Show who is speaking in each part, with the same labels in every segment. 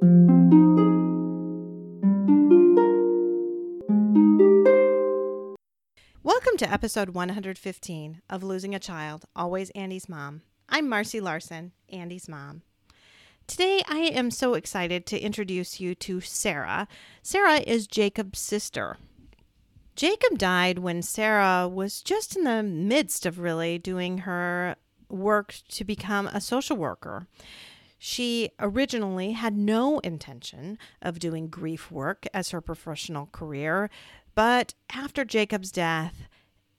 Speaker 1: Welcome to episode 115 of Losing a Child, Always Andy's Mom. I'm Marcy Larson, Andy's mom. Today, I am so excited to introduce you to Sarah. Sarah is Jacob's sister. Jacob died when Sarah was just in the midst of really doing her work to become a social worker. She originally had no intention of doing grief work as her professional career, but after Jacob's death,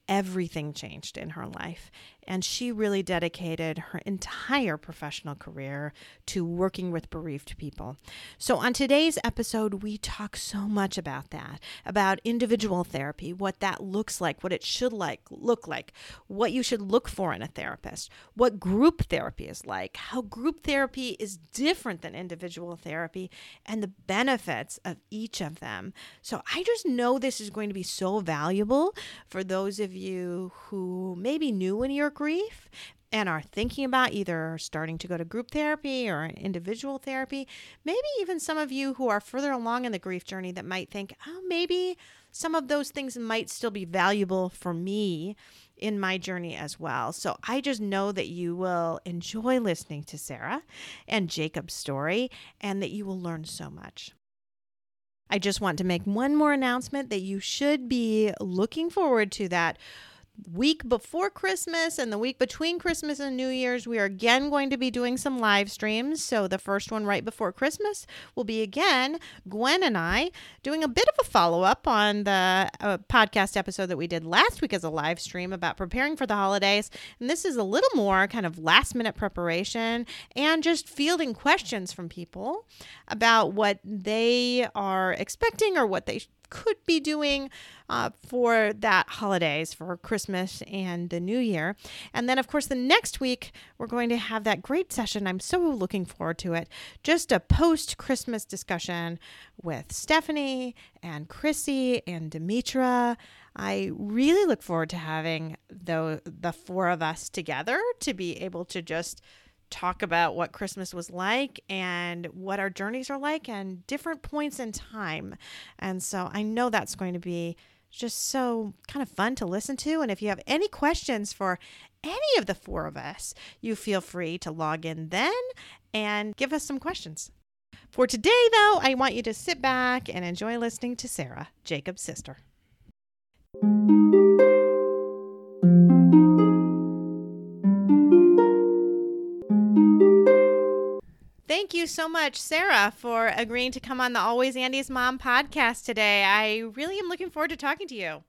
Speaker 1: everything changed in her life. And she really dedicated her entire professional career to working with bereaved people. So, on today's episode, we talk so much about that about individual therapy, what that looks like, what it should like look like, what you should look for in a therapist, what group therapy is like, how group therapy is different than individual therapy, and the benefits of each of them. So, I just know this is going to be so valuable for those of you who maybe new in your grief and are thinking about either starting to go to group therapy or individual therapy, maybe even some of you who are further along in the grief journey that might think, oh, maybe some of those things might still be valuable for me in my journey as well. So I just know that you will enjoy listening to Sarah and Jacob's story and that you will learn so much. I just want to make one more announcement that you should be looking forward to that week before Christmas and the week between Christmas and New Year's, we are again going to be doing some live streams. So, the first one right before Christmas will be again Gwen and I doing a bit of a follow up on the uh, podcast episode that we did last week as a live stream about preparing for the holidays. And this is a little more kind of last minute preparation and just fielding questions from people about what they are expecting or what they could be doing uh, for that holidays for Christmas and the New Year. And then, of course, the next week, we're going to have that great session. I'm so looking forward to it. Just a post Christmas discussion with Stephanie and Chrissy and Demetra. I really look forward to having the the four of us together to be able to just talk about what Christmas was like and what our journeys are like and different points in time. And so I know that's going to be just so kind of fun to listen to. And if you have any questions for any of the four of us, you feel free to log in then and give us some questions. For today, though, I want you to sit back and enjoy listening to Sarah, Jacob's sister. Thank you so much, Sarah, for agreeing to come on the Always Andy's Mom podcast today. I really am looking forward to talking to you.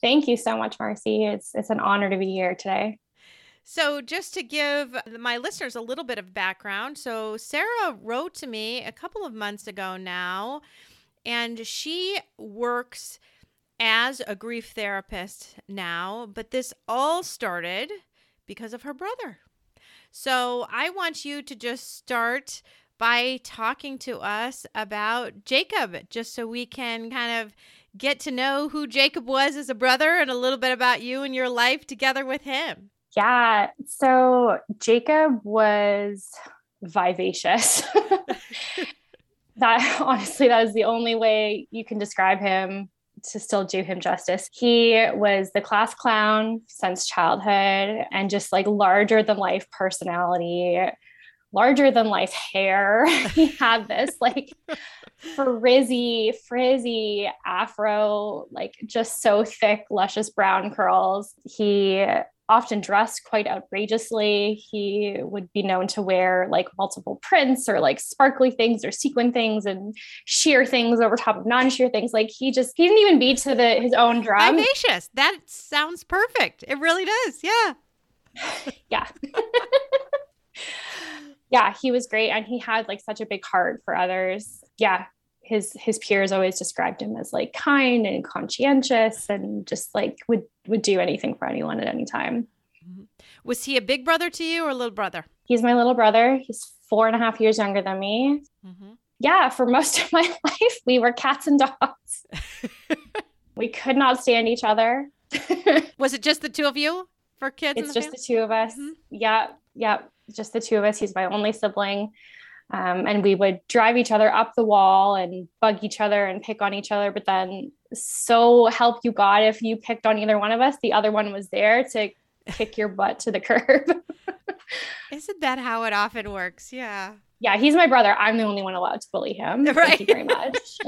Speaker 2: Thank you so much, Marcy. It's it's an honor to be here today.
Speaker 1: So, just to give my listeners a little bit of background, so Sarah wrote to me a couple of months ago now, and she works as a grief therapist now, but this all started because of her brother. So I want you to just start by talking to us about Jacob, just so we can kind of get to know who Jacob was as a brother and a little bit about you and your life together with him.
Speaker 2: Yeah. So Jacob was vivacious. that honestly, that is the only way you can describe him to still do him justice. He was the class clown since childhood and just like larger than life personality, larger than life hair. he had this like frizzy, frizzy afro, like just so thick, luscious brown curls. He often dressed quite outrageously. He would be known to wear like multiple prints or like sparkly things or sequin things and sheer things over top of non-sheer things. Like he just he didn't even beat to the his own drum.
Speaker 1: Vivacious. That sounds perfect. It really does. Yeah.
Speaker 2: yeah. yeah, he was great and he had like such a big heart for others. Yeah. His his peers always described him as like kind and conscientious and just like would would do anything for anyone at any time.
Speaker 1: Mm-hmm. Was he a big brother to you or a little brother?
Speaker 2: He's my little brother. He's four and a half years younger than me. Mm-hmm. Yeah, for most of my life, we were cats and dogs. we could not stand each other.
Speaker 1: Was it just the two of you for kids?
Speaker 2: It's the just family? the two of us. Mm-hmm. Yeah, yeah, just the two of us. He's my only sibling. Um, and we would drive each other up the wall and bug each other and pick on each other. But then, so help you God, if you picked on either one of us, the other one was there to kick your butt to the curb.
Speaker 1: Isn't that how it often works? Yeah.
Speaker 2: Yeah, he's my brother. I'm the only one allowed to bully him. Right. Thank you very much.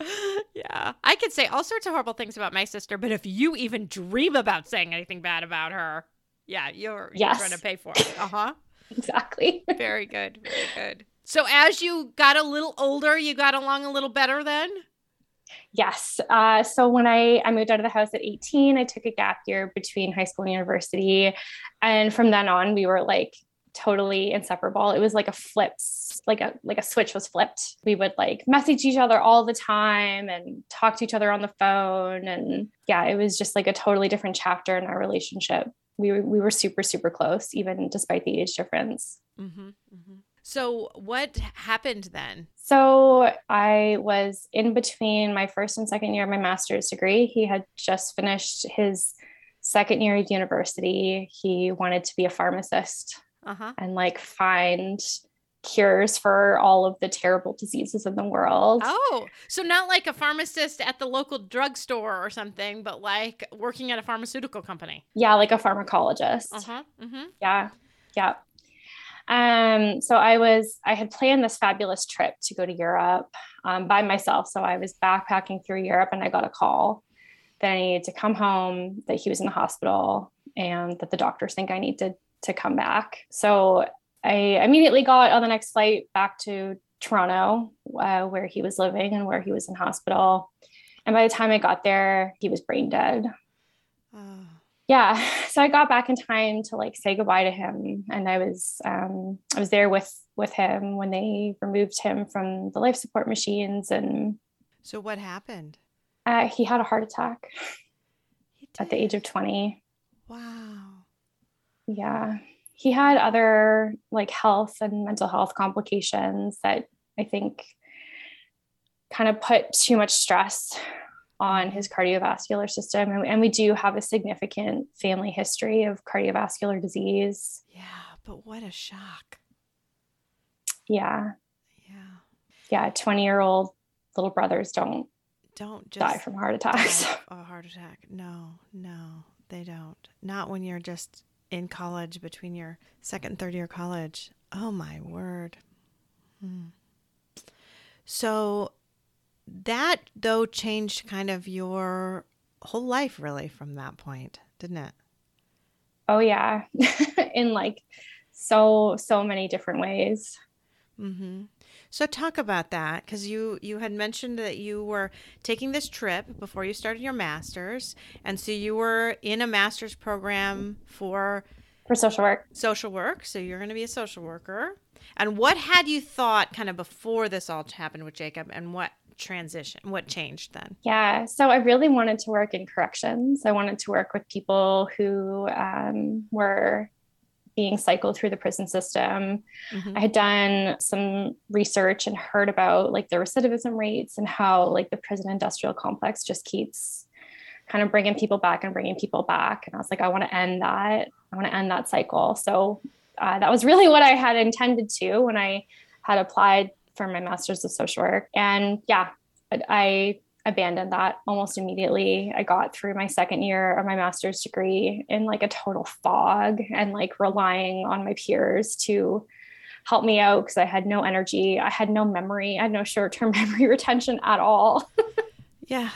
Speaker 1: yeah. I could say all sorts of horrible things about my sister, but if you even dream about saying anything bad about her, yeah, you're, yes. you're going to pay for it. Uh huh.
Speaker 2: exactly.
Speaker 1: very good. Very good. So as you got a little older, you got along a little better then?
Speaker 2: Yes. Uh, so when I, I moved out of the house at 18, I took a gap year between high school and university. And from then on, we were like totally inseparable. It was like a flips, like a like a switch was flipped. We would like message each other all the time and talk to each other on the phone. And yeah, it was just like a totally different chapter in our relationship. We were we were super, super close, even despite the age difference. Mm-hmm,
Speaker 1: mm-hmm. So, what happened then?
Speaker 2: So, I was in between my first and second year of my master's degree. He had just finished his second year of university. He wanted to be a pharmacist uh-huh. and like find cures for all of the terrible diseases in the world.
Speaker 1: Oh, so not like a pharmacist at the local drugstore or something, but like working at a pharmaceutical company.
Speaker 2: Yeah, like a pharmacologist. Uh huh. Mm-hmm. Yeah. Yeah. Um, so I was, I had planned this fabulous trip to go to Europe um, by myself. So I was backpacking through Europe and I got a call that I needed to come home, that he was in the hospital, and that the doctors think I need to, to come back. So I immediately got on the next flight back to Toronto, uh, where he was living and where he was in hospital. And by the time I got there, he was brain dead. Oh yeah so i got back in time to like say goodbye to him. And i was um i was there with with him when they removed him from the life support machines. And
Speaker 1: so what happened?
Speaker 2: Uh, he had a heart attack at the age of 20
Speaker 1: wow.
Speaker 2: Yeah he had other like health and mental health complications that i think kind of put too much stress on his cardiovascular system. And, and we do have a significant family history of cardiovascular disease.
Speaker 1: Yeah, but what a shock.
Speaker 2: Yeah.
Speaker 1: Yeah.
Speaker 2: Yeah. 20 year old little brothers don't
Speaker 1: don't
Speaker 2: die from heart attacks.
Speaker 1: A heart attack. No, no, they don't. Not when you're just in college between your second and third year college. Oh my word. Hmm. So that though changed kind of your whole life really from that point, didn't it?
Speaker 2: Oh yeah, in like so so many different ways.
Speaker 1: Mm-hmm. So talk about that because you you had mentioned that you were taking this trip before you started your masters, and so you were in a master's program for
Speaker 2: for social work.
Speaker 1: Social work. So you're going to be a social worker. And what had you thought kind of before this all happened with Jacob, and what transition? What changed then?
Speaker 2: Yeah, so I really wanted to work in corrections. I wanted to work with people who um, were being cycled through the prison system. Mm-hmm. I had done some research and heard about like the recidivism rates and how like the prison industrial complex just keeps kind of bringing people back and bringing people back. And I was like, I want to end that. I want to end that cycle. So uh, that was really what I had intended to when I had applied for my master's of social work. And yeah, I abandoned that almost immediately. I got through my second year of my master's degree in like a total fog and like relying on my peers to help me out because I had no energy. I had no memory. I had no short term memory retention at all.
Speaker 1: yeah.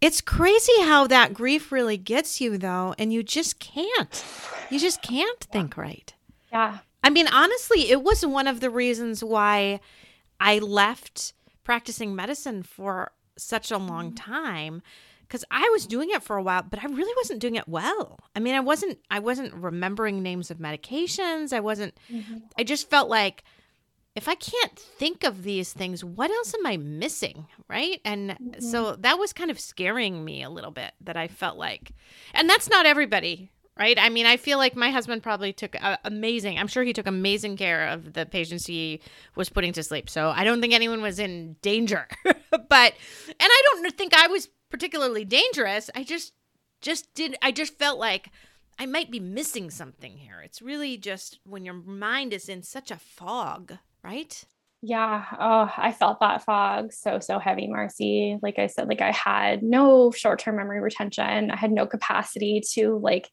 Speaker 1: It's crazy how that grief really gets you, though, and you just can't. You just can't think right.
Speaker 2: Yeah.
Speaker 1: I mean, honestly, it was one of the reasons why I left practicing medicine for such a long mm-hmm. time because I was doing it for a while, but I really wasn't doing it well. I mean, I wasn't I wasn't remembering names of medications. I wasn't. Mm-hmm. I just felt like if I can't think of these things, what else am I missing? Right. And mm-hmm. so that was kind of scaring me a little bit that I felt like, and that's not everybody. Right. I mean, I feel like my husband probably took uh, amazing, I'm sure he took amazing care of the patients he was putting to sleep. So I don't think anyone was in danger. but, and I don't think I was particularly dangerous. I just, just did, I just felt like, I might be missing something here. It's really just when your mind is in such a fog right?
Speaker 2: Yeah. Oh, I felt that fog so, so heavy, Marcy. Like I said, like I had no short term memory retention. I had no capacity to like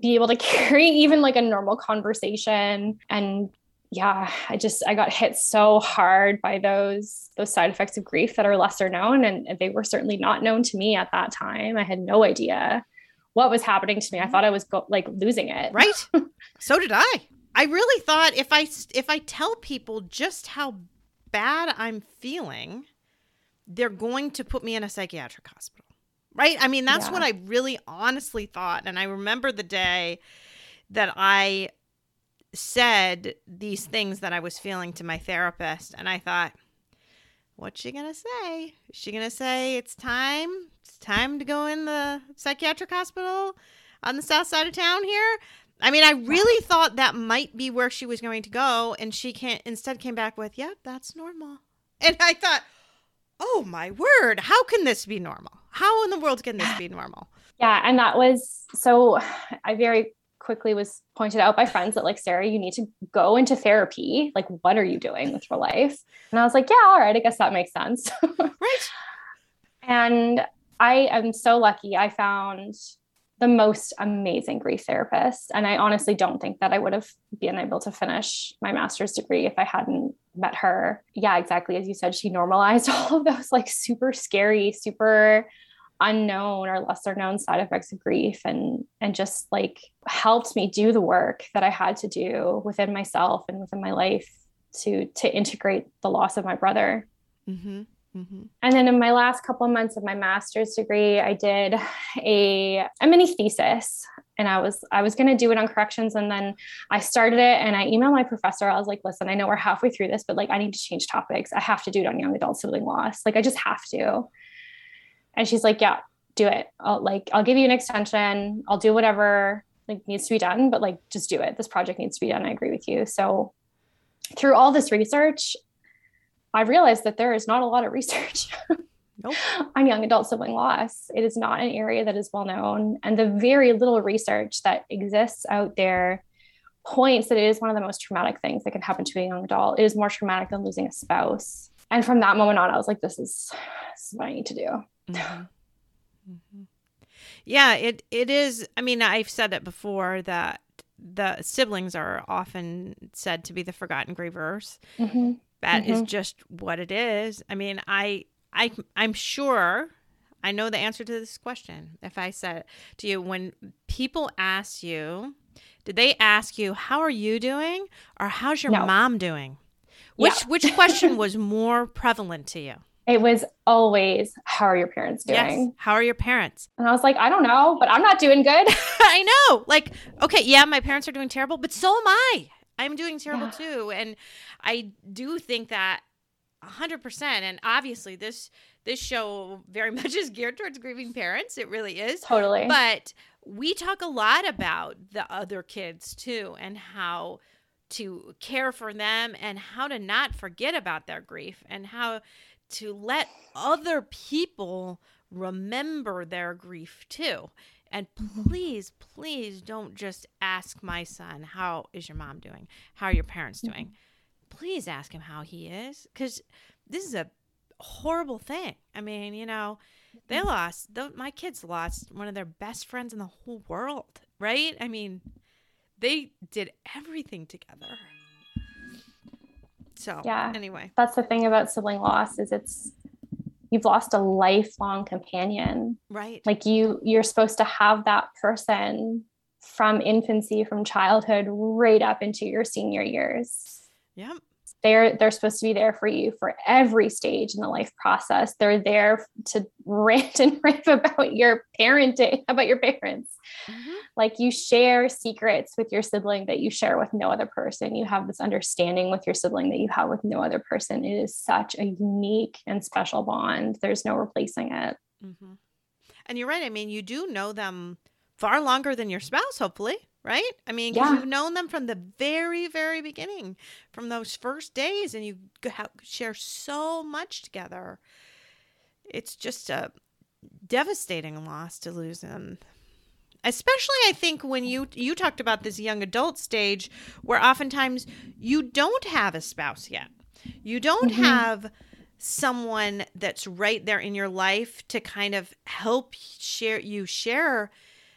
Speaker 2: be able to carry even like a normal conversation. And yeah, I just, I got hit so hard by those, those side effects of grief that are lesser known. And they were certainly not known to me at that time. I had no idea what was happening to me. I thought I was go- like losing it.
Speaker 1: Right. so did I. I really thought if I if I tell people just how bad I'm feeling, they're going to put me in a psychiatric hospital. Right? I mean, that's yeah. what I really honestly thought. And I remember the day that I said these things that I was feeling to my therapist and I thought, what's she going to say? Is she going to say it's time? It's time to go in the psychiatric hospital on the south side of town here? I mean, I really thought that might be where she was going to go, and she can't. Instead, came back with, "Yep, that's normal." And I thought, "Oh my word! How can this be normal? How in the world can this be normal?"
Speaker 2: Yeah, and that was so. I very quickly was pointed out by friends that like Sarah, you need to go into therapy. Like, what are you doing with your life? And I was like, yeah, all right, I guess that makes sense.
Speaker 1: right.
Speaker 2: And I am so lucky. I found the most amazing grief therapist. And I honestly don't think that I would have been able to finish my master's degree if I hadn't met her. Yeah, exactly. As you said, she normalized all of those like super scary, super unknown or lesser known side effects of grief and and just like helped me do the work that I had to do within myself and within my life to to integrate the loss of my brother. Mm-hmm. Mm-hmm. And then in my last couple of months of my master's degree, I did a, a mini thesis and I was I was going to do it on corrections and then I started it and I emailed my professor. I was like, "Listen, I know we're halfway through this, but like I need to change topics. I have to do it on young adult sibling loss. Like I just have to." And she's like, "Yeah, do it. I'll like I'll give you an extension. I'll do whatever like needs to be done, but like just do it. This project needs to be done. I agree with you." So through all this research, I realized that there is not a lot of research nope. on young adult sibling loss. It is not an area that is well known. And the very little research that exists out there points that it is one of the most traumatic things that can happen to a young adult. It is more traumatic than losing a spouse. And from that moment on, I was like, this is, this is what I need to do. Mm-hmm.
Speaker 1: Mm-hmm. Yeah, it it is. I mean, I've said it before that the siblings are often said to be the forgotten grievers. Mm-hmm. That mm-hmm. is just what it is. I mean, I I I'm sure I know the answer to this question. If I said to you when people ask you, did they ask you how are you doing or how's your no. mom doing? Which yeah. which question was more prevalent to you?
Speaker 2: It was always, How are your parents doing? Yes.
Speaker 1: How are your parents?
Speaker 2: And I was like, I don't know, but I'm not doing good.
Speaker 1: I know. Like, okay, yeah, my parents are doing terrible, but so am I. I'm doing terrible yeah. too. And I do think that 100% and obviously this this show very much is geared towards grieving parents it really is
Speaker 2: totally
Speaker 1: but we talk a lot about the other kids too and how to care for them and how to not forget about their grief and how to let other people remember their grief too and mm-hmm. please, please don't just ask my son, How is your mom doing? How are your parents mm-hmm. doing? Please ask him how he is because this is a horrible thing. I mean, you know, they mm-hmm. lost, the, my kids lost one of their best friends in the whole world, right? I mean, they did everything together. So, yeah. Anyway,
Speaker 2: that's the thing about sibling loss is it's you've lost a lifelong companion.
Speaker 1: Right.
Speaker 2: Like you you're supposed to have that person from infancy from childhood right up into your senior years.
Speaker 1: Yeah
Speaker 2: they're they're supposed to be there for you for every stage in the life process. They're there to rant and rave about your parenting about your parents. Mm-hmm. Like you share secrets with your sibling that you share with no other person you have this understanding with your sibling that you have with no other person it is such a unique and special bond there's no replacing it
Speaker 1: mm-hmm. and you're right i mean you do know them far longer than your spouse hopefully right? I mean, yeah. you've known them from the very, very beginning, from those first days, and you share so much together. It's just a devastating loss to lose them. Especially, I think when you you talked about this young adult stage, where oftentimes you don't have a spouse yet, you don't mm-hmm. have someone that's right there in your life to kind of help share you share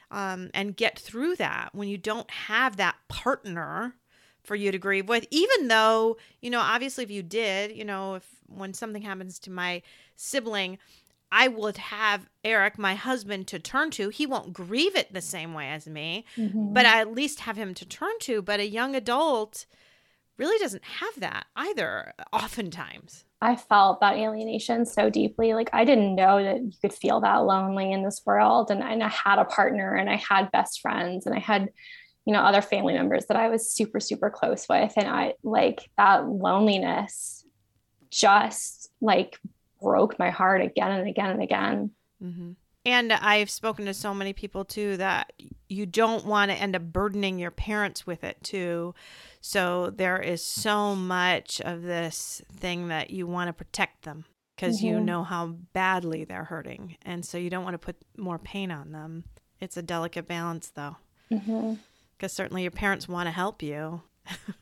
Speaker 1: um, and get through that when you don't have that partner for you to grieve with even though you know obviously if you did you know if when something happens to my sibling i would have eric my husband to turn to he won't grieve it the same way as me mm-hmm. but i at least have him to turn to but a young adult really doesn't have that either oftentimes
Speaker 2: I felt that alienation so deeply. Like I didn't know that you could feel that lonely in this world. And, and I had a partner and I had best friends and I had, you know, other family members that I was super, super close with. And I like that loneliness just like broke my heart again and again and again.
Speaker 1: Mm-hmm. And I've spoken to so many people too that you don't want to end up burdening your parents with it too. So there is so much of this thing that you want to protect them because mm-hmm. you know how badly they're hurting. And so you don't want to put more pain on them. It's a delicate balance though. Because mm-hmm. certainly your parents want to help you.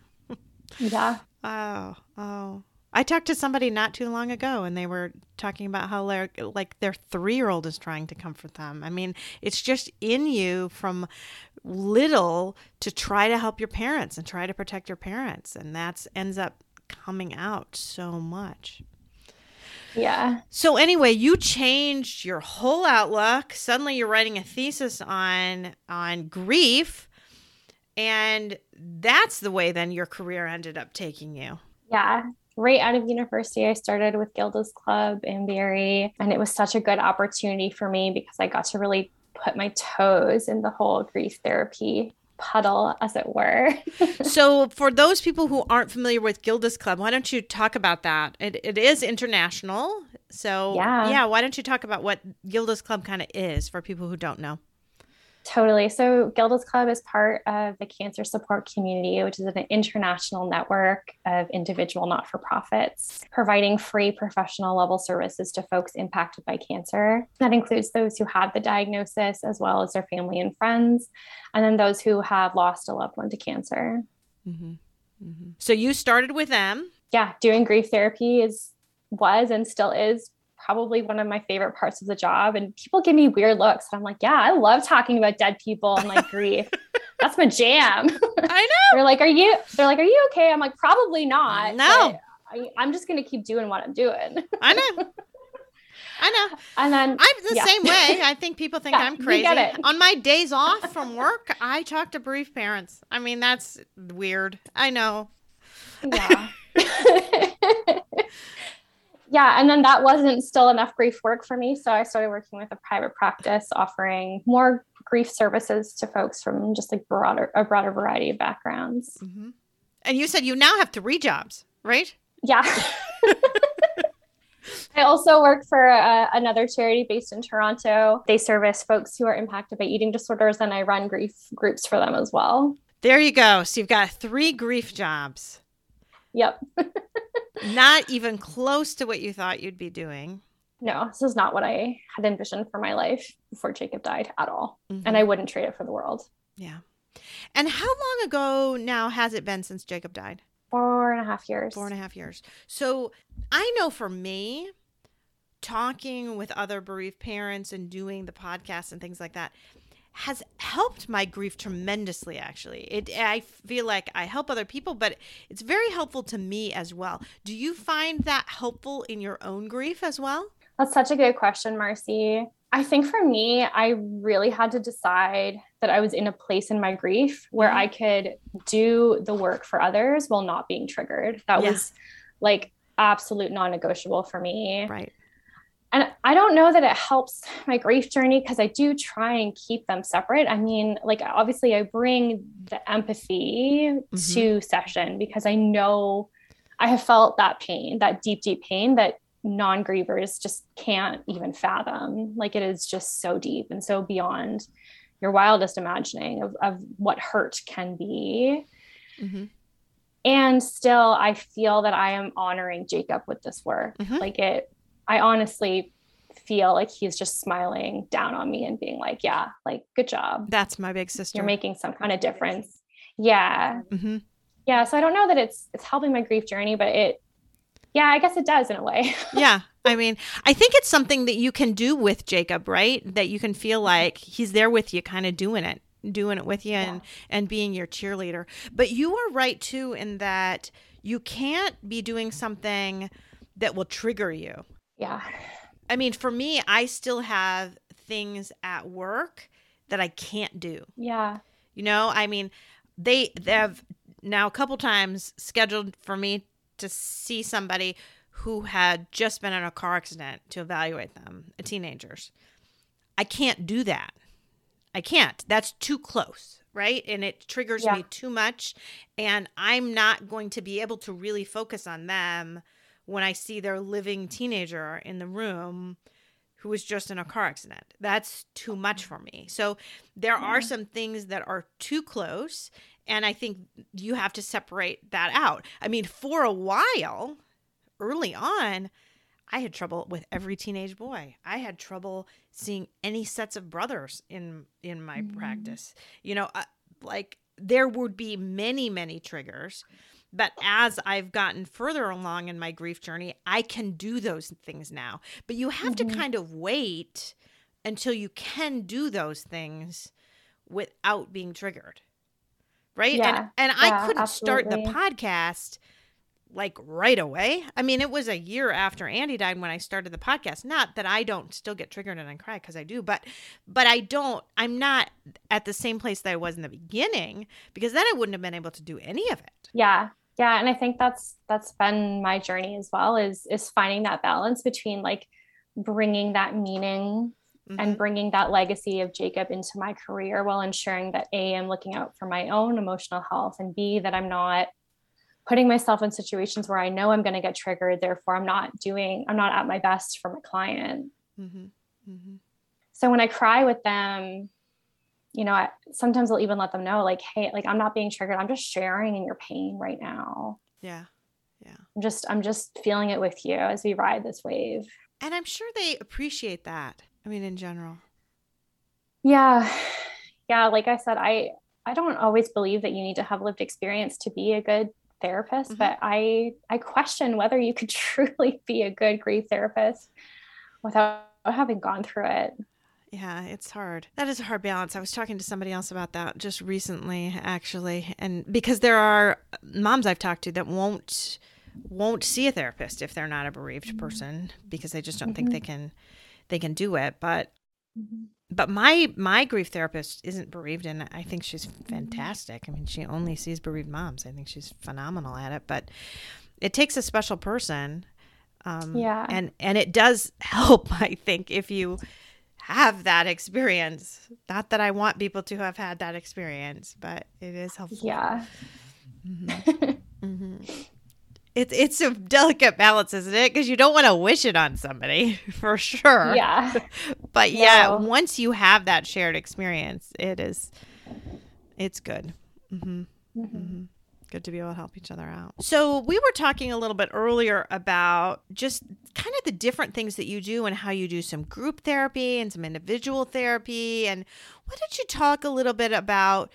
Speaker 2: yeah.
Speaker 1: Oh, oh. I talked to somebody not too long ago and they were talking about how like, like their 3-year-old is trying to comfort them. I mean, it's just in you from little to try to help your parents and try to protect your parents and that's ends up coming out so much.
Speaker 2: Yeah.
Speaker 1: So anyway, you changed your whole outlook. Suddenly you're writing a thesis on on grief and that's the way then your career ended up taking you.
Speaker 2: Yeah right out of university, I started with Gilda's Club in Barrie. And it was such a good opportunity for me because I got to really put my toes in the whole grief therapy puddle, as it were.
Speaker 1: so, for those people who aren't familiar with Gilda's Club, why don't you talk about that? It, it is international. So, yeah. yeah, why don't you talk about what Gilda's Club kind of is for people who don't know?
Speaker 2: Totally. So, Gilda's Club is part of the cancer support community, which is an international network of individual not for profits providing free professional level services to folks impacted by cancer. That includes those who have the diagnosis, as well as their family and friends, and then those who have lost a loved one to cancer.
Speaker 1: Mm-hmm. Mm-hmm. So, you started with them.
Speaker 2: Yeah, doing grief therapy is was and still is probably one of my favorite parts of the job. And people give me weird looks. And I'm like, yeah, I love talking about dead people and like grief. That's my jam.
Speaker 1: I know.
Speaker 2: they're like, are you, they're like, are you okay? I'm like, probably not.
Speaker 1: No.
Speaker 2: I, am just going to keep doing what I'm doing.
Speaker 1: I know. I know.
Speaker 2: And then
Speaker 1: I'm the yeah. same way. I think people think yeah, I'm crazy. On my days off from work, I talk to bereaved parents. I mean, that's weird. I know.
Speaker 2: Yeah yeah and then that wasn't still enough grief work for me so i started working with a private practice offering more grief services to folks from just like broader a broader variety of backgrounds
Speaker 1: mm-hmm. and you said you now have three jobs right
Speaker 2: yeah I also work for uh, another charity based in Toronto. They service folks who are impacted by eating disorders, and I run grief groups for them as well.
Speaker 1: There you go. So you've got three grief jobs.
Speaker 2: Yep.
Speaker 1: not even close to what you thought you'd be doing.
Speaker 2: No, this is not what I had envisioned for my life before Jacob died at all. Mm-hmm. And I wouldn't trade it for the world.
Speaker 1: Yeah. And how long ago now has it been since Jacob died?
Speaker 2: Four and a half years.
Speaker 1: Four and a half years. So I know for me, talking with other bereaved parents and doing the podcast and things like that, has helped my grief tremendously actually it i feel like i help other people but it's very helpful to me as well do you find that helpful in your own grief as well
Speaker 2: that's such a good question marcy i think for me i really had to decide that I was in a place in my grief where
Speaker 1: Mhm.
Speaker 2: I could do the work for others while not being triggered. That
Speaker 1: Yeah.
Speaker 2: was like absolute non-negotiable for me.
Speaker 1: Right.
Speaker 2: And I don't know that it helps my grief journey because I do try and keep them separate. I mean, like obviously I bring the empathy
Speaker 1: Mhm.
Speaker 2: to session because I know I have felt that pain, that deep, deep pain that non-grievers just can't even fathom. Like it is just so deep and so beyond your wildest imagining of, of what hurt can be.
Speaker 1: hmm
Speaker 2: And still I feel that I am honoring Jacob with this work.
Speaker 1: Mhm.
Speaker 2: Like it, I honestly feel like he's just smiling down on me and being like, yeah, like good job.
Speaker 1: That's my big sister.
Speaker 2: You're making some kind of difference. Yeah.
Speaker 1: hmm
Speaker 2: Yeah. So I don't know that it's it's helping my grief journey, but it yeah, I guess it does in a way.
Speaker 1: yeah. I mean, I think it's something that you can do with Jacob, right? That you can feel like he's there with you, kind of doing it, doing it with you and, and being your cheerleader. But you are right too in that you can't be doing something that will trigger you.
Speaker 2: Yeah.
Speaker 1: I mean, for me, I still have things at work that I can't do.
Speaker 2: Yeah.
Speaker 1: You know, I mean, they they have now a couple times scheduled for me to see somebody who had just been in a car accident to evaluate them, teenagers. I can't do that. I can't. That's too close, right? And it triggers
Speaker 2: Yeah.
Speaker 1: me too much and I'm not going to be able to really focus on them when I see their living teenager in the room who was just in a car accident. That's too much for me. So there are some things that are too close and I think you have to separate that out. I mean, for a while, early on, I had trouble with every teenage boy. I had trouble seeing any sets of brothers in in my
Speaker 2: Mhm.
Speaker 1: practice. You know, uh, like there would be many many triggers, but as I've gotten further along in my grief journey, I can do those things now. But you have
Speaker 2: Mhm.
Speaker 1: to kind of wait until you can do those things without being triggered. Right?
Speaker 2: Yeah.
Speaker 1: And and I couldn't start the podcast like right away. I mean, it was a year after Andy died when I started the podcast. Not that I don't still get triggered and I cry because I do, but but I don't. I'm not at the same place that I was in the beginning because then I wouldn't have been able to do any of it.
Speaker 2: Yeah. Yeah. And I think that's, that's been my journey as well is, is finding that balance between like bringing that meaning
Speaker 1: Mhm.
Speaker 2: and bringing that legacy of Jacob into my career while ensuring that A, I'm looking out for my own emotional health and B, that I'm not putting myself in situations where I know I'm going to get triggered. Therefore, I'm not doing, I'm not at my best for my client.
Speaker 1: Mhm. Mhm.
Speaker 2: So when I cry with them, you know, I, sometimes I'll even let them know, like, hey, like I'm not being triggered. I'm just sharing in your pain right now.
Speaker 1: Yeah. Yeah.
Speaker 2: I'm just, I'm just feeling it with you as we ride this wave.
Speaker 1: And I'm sure they appreciate that. I mean, in general.
Speaker 2: Yeah. Yeah. Like I said, I, I don't always believe that you need to have lived experience to be a good therapist,
Speaker 1: Mhm.
Speaker 2: but I, I question whether you could truly be a good grief therapist without having gone through it.
Speaker 1: Yeah, it's hard. That is a hard balance. I was talking to somebody else about that just recently, actually, and because there are moms I've talked to that won't won't see a therapist if they're not a bereaved person because they just don't think
Speaker 2: Mhm.
Speaker 1: they can they can do it. But but my my grief therapist isn't bereaved, and I think she's fantastic. I mean, she only sees bereaved moms. I think she's phenomenal at it. But it takes a special person. Um,
Speaker 2: Yeah.
Speaker 1: and and it does help. I think if you have that experience. Not that I want people to have had that experience, but it is helpful.
Speaker 2: Yeah.
Speaker 1: Mhm. Mhm. It's it's a delicate balance, isn't it? Because you don't want to wish it on somebody for sure.
Speaker 2: Yeah.
Speaker 1: But yeah, once you have that shared experience, it is, it's good. hmm
Speaker 2: Mhm.
Speaker 1: hmm Good to be able to help each other out. So, we were talking a little bit earlier about just kind of the different things that you do and how you do some group therapy and some individual therapy. And why don't you talk a little bit about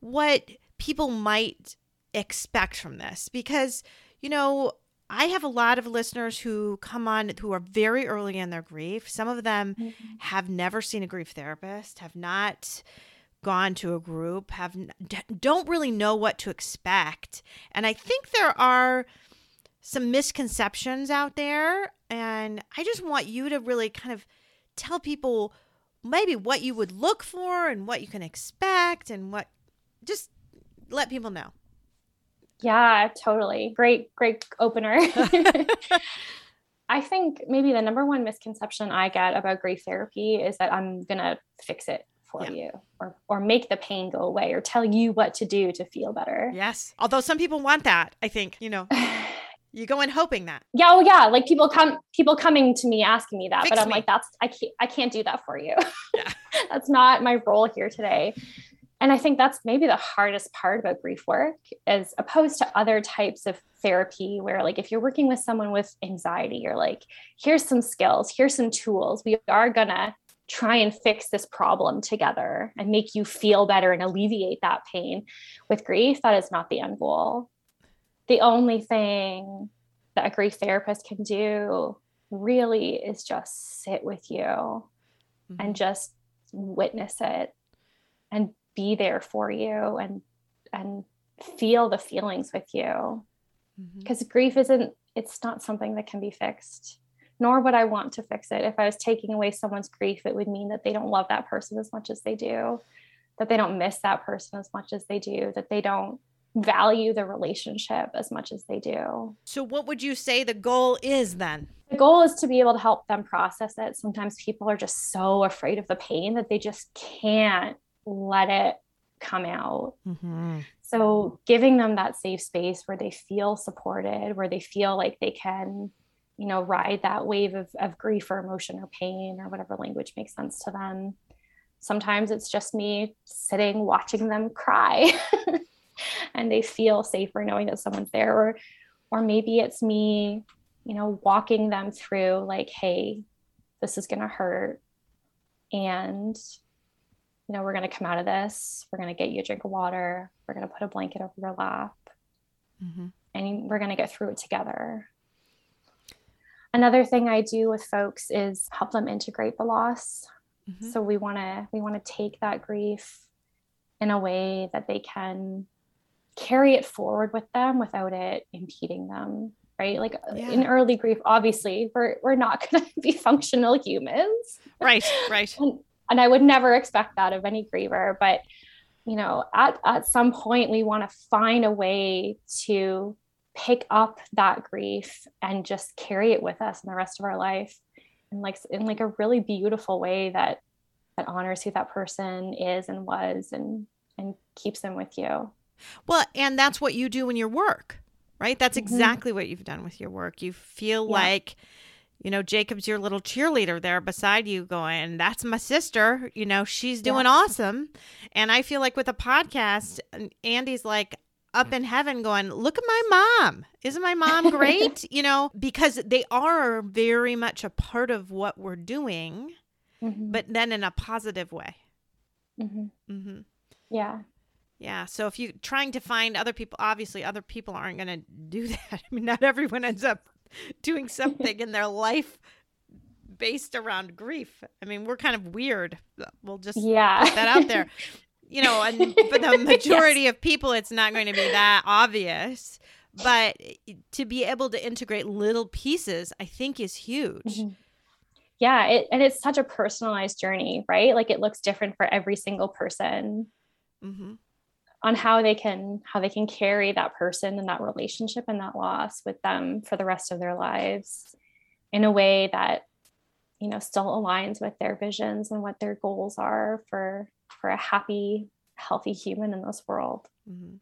Speaker 1: what people might expect from this? Because, you know, I have a lot of listeners who come on who are very early in their grief. Some of them
Speaker 2: Mhm.
Speaker 1: have never seen a grief therapist, have not gone to a group, have don't really know what to expect. And I think there are some misconceptions out there and I just want you to really kind of tell people maybe what you would look for and what you can expect and what just let people know.
Speaker 2: Yeah, totally. Great, great opener. I think maybe the number one misconception I get about grief therapy is that I'm going to fix it for yeah. you or or make the pain go away or tell you what to do to feel better.
Speaker 1: Yes. Although some people want that, I think, you know. you go in hoping that.
Speaker 2: Yeah, oh yeah, like people come people coming to me asking me that, Fix but I'm me. like that's I can't I can't do that for you. Yeah. that's not my role here today. And I think that's maybe the hardest part about grief work as opposed to other types of therapy where like if you're working with someone with anxiety, you're like, here's some skills, here's some tools. We are gonna try and fix this problem together and make you feel better and alleviate that pain. With grief, that is not the end goal. The only thing that a grief therapist can do really is just sit with you mm-hmm. and just witness it and be there for you and and feel the feelings with you because mm-hmm. grief isn't it's not something that can be fixed nor would i want to fix it if i was taking away someone's grief it would mean that they don't love that person as much as they do that they don't miss that person as much as they do that they don't value the relationship as much as they do
Speaker 1: so what would you say the goal is then
Speaker 2: the goal is to be able to help them process it sometimes people are just so afraid of the pain that they just can't let it come out. Mm-hmm. So, giving them that safe space where they feel supported, where they feel like they can, you know, ride that wave of, of grief or emotion or pain or whatever language makes sense to them. Sometimes it's just me sitting, watching them cry, and they feel safer knowing that someone's there. Or, or maybe it's me, you know, walking them through, like, hey, this is going to hurt. And you know, we're going to come out of this. We're going to get you a drink of water. We're going to put a blanket over your lap. Mm-hmm. And we're going to get through it together. Another thing I do with folks is help them integrate the loss. Mm-hmm. So we want to we want to take that grief in a way that they can carry it forward with them without it impeding them right like yeah. in early grief obviously we're we're not going to be functional humans
Speaker 1: right right
Speaker 2: and, and I would never expect that of any griever. But you know, at at some point, we want to find a way to pick up that grief and just carry it with us in the rest of our life, and like in like a really beautiful way that that honors who that person is and was, and and keeps them with you.
Speaker 1: Well, and that's what you do in your work, right? That's mm-hmm. exactly what you've done with your work. You feel yeah. like you know, Jacob's your little cheerleader there beside you going, that's my sister. You know, she's doing yeah. awesome. And I feel like with a podcast, Andy's like up in heaven going, look at my mom. Isn't my mom great? you know, because they are very much a part of what we're doing, mm-hmm. but then in a positive way.
Speaker 2: Mm-hmm. Mm-hmm. Yeah.
Speaker 1: Yeah. So if you're trying to find other people, obviously other people aren't going to do that. I mean, not everyone ends up doing something in their life based around grief. I mean, we're kind of weird. We'll just yeah. put that out there. You know, and for the majority yes. of people, it's not going to be that obvious. But to be able to integrate little pieces, I think is huge. Mm-hmm.
Speaker 2: Yeah, it, and it's such a personalized journey, right? Like it looks different for every single person. Mm-hmm on how they can how they can carry that person and that relationship and that loss with them for the rest of their lives in a way that you know still aligns with their visions and what their goals are for for a happy healthy human in this world mm-hmm.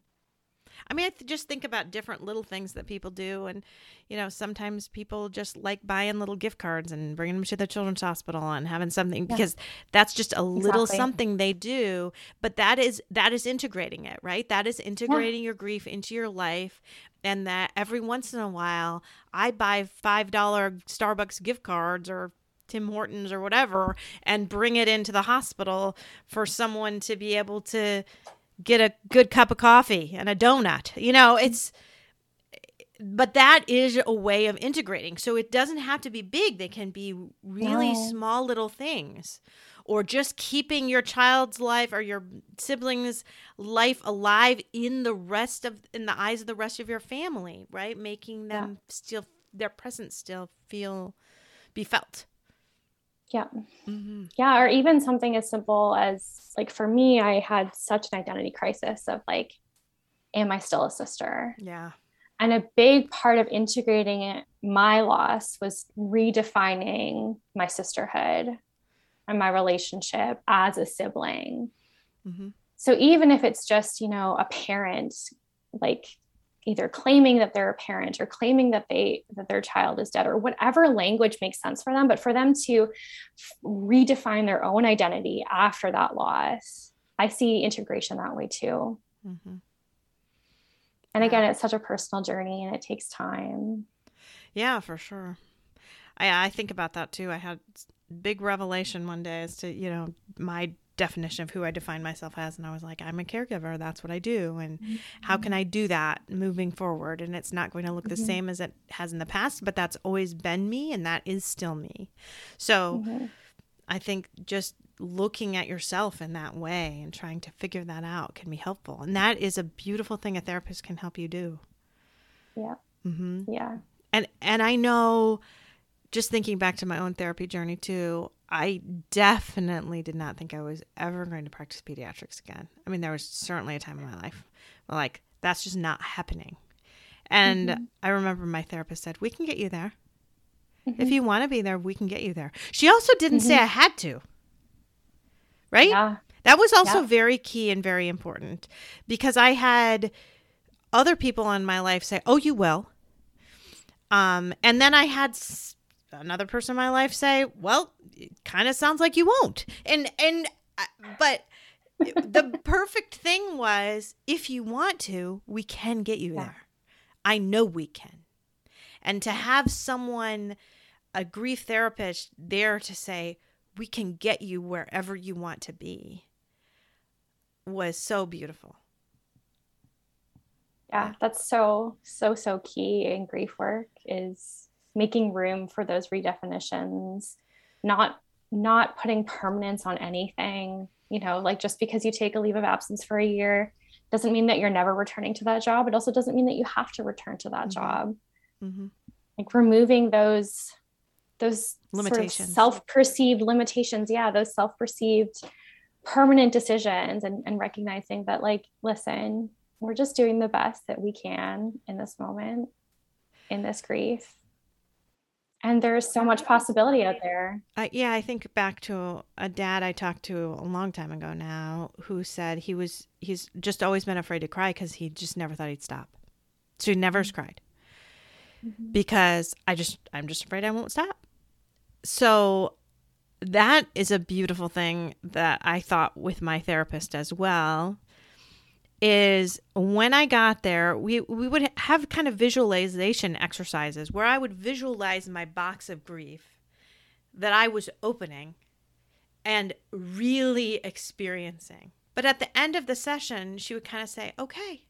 Speaker 1: I mean, I just think about different little things that people do. And, you know, sometimes people just like buying little gift cards and bringing them to the children's hospital and having something yeah. because that's just a exactly. little something they do. But that is, that is integrating it, right? That is integrating yeah. your grief into your life. And that every once in a while, I buy $5 Starbucks gift cards or Tim Hortons or whatever and bring it into the hospital for someone to be able to get a good cup of coffee and a donut. You know, it's but that is a way of integrating. So it doesn't have to be big. They can be really no. small little things. Or just keeping your child's life or your siblings' life alive in the rest of in the eyes of the rest of your family, right? Making them yeah. still their presence still feel be felt.
Speaker 2: Yeah. Mm-hmm. Yeah. Or even something as simple as like for me, I had such an identity crisis of like, am I still a sister?
Speaker 1: Yeah.
Speaker 2: And a big part of integrating it, my loss was redefining my sisterhood and my relationship as a sibling. Mm-hmm. So even if it's just, you know, a parent like either claiming that they're a parent or claiming that they that their child is dead or whatever language makes sense for them but for them to redefine their own identity after that loss i see integration that way too. Mm-hmm. and again it's such a personal journey and it takes time.
Speaker 1: Yeah for sure. I i think about that too. I had big revelation one day as to you know my definition of who I define myself as. And I was like, I'm a caregiver. That's what I do. And mm-hmm. how can I do that moving forward? And it's not going to look the mm-hmm. same as it has in the past, but that's always been me and that is still me. So mm-hmm. I think just looking at yourself in that way and trying to figure that out can be helpful. And that is a beautiful thing a therapist can help you do.
Speaker 2: Yeah.
Speaker 1: Mm-hmm.
Speaker 2: Yeah.
Speaker 1: And, and I know just thinking back to my own therapy journey too, I definitely did not think I was ever going to practice pediatrics again. I mean, there was certainly a time in my life where, like, that's just not happening. And mm-hmm. I remember my therapist said, We can get you there. Mm-hmm. If you want to be there, we can get you there. She also didn't mm-hmm. say I had to. Right?
Speaker 2: Yeah.
Speaker 1: That was also yeah. very key and very important because I had other people in my life say, Oh, you will. Um, and then I had another person in my life say, "Well, it kind of sounds like you won't." And and uh, but the perfect thing was if you want to, we can get you there. I know we can. And to have someone a grief therapist there to say, "We can get you wherever you want to be." was so beautiful.
Speaker 2: Yeah, that's so so so key in grief work is making room for those redefinitions, not not putting permanence on anything. You know, like just because you take a leave of absence for a year doesn't mean that you're never returning to that job. It also doesn't mean that you have to return to that mm-hmm. job. Mm-hmm. Like removing those those limitations, sort of self-perceived limitations. Yeah, those self-perceived permanent decisions and, and recognizing that like, listen, we're just doing the best that we can in this moment, in this grief and there's so much possibility out there.
Speaker 1: Uh, yeah, I think back to a dad I talked to a long time ago now who said he was he's just always been afraid to cry because he just never thought he'd stop, so he never mm-hmm. cried mm-hmm. because I just I'm just afraid I won't stop. So that is a beautiful thing that I thought with my therapist as well is when I got there, we, we would have kind of visualization exercises where I would visualize my box of grief that I was opening and really experiencing. But at the end of the session, she would kind of say, okay,